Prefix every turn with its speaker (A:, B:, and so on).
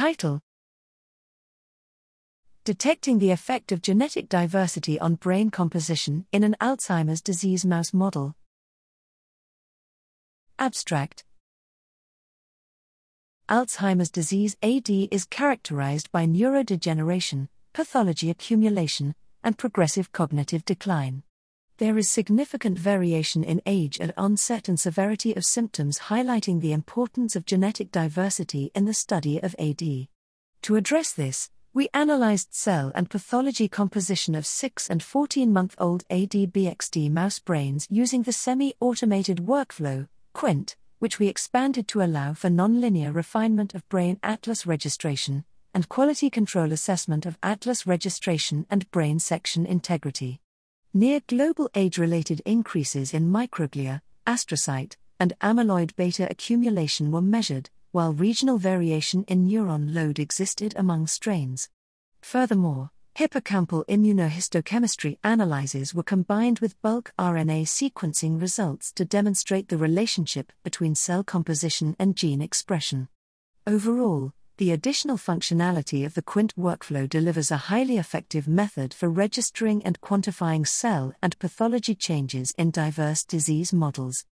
A: Title Detecting the effect of genetic diversity on brain composition in an Alzheimer's disease mouse model. Abstract Alzheimer's disease AD is characterized by neurodegeneration, pathology accumulation, and progressive cognitive decline. There is significant variation in age at onset and severity of symptoms, highlighting the importance of genetic diversity in the study of AD. To address this, we analyzed cell and pathology composition of 6 and 14 month old ADBXD mouse brains using the semi automated workflow, QUINT, which we expanded to allow for nonlinear refinement of brain atlas registration and quality control assessment of atlas registration and brain section integrity. Near global age related increases in microglia, astrocyte, and amyloid beta accumulation were measured, while regional variation in neuron load existed among strains. Furthermore, hippocampal immunohistochemistry analyses were combined with bulk RNA sequencing results to demonstrate the relationship between cell composition and gene expression. Overall, the additional functionality of the Quint workflow delivers a highly effective method for registering and quantifying cell and pathology changes in diverse disease models.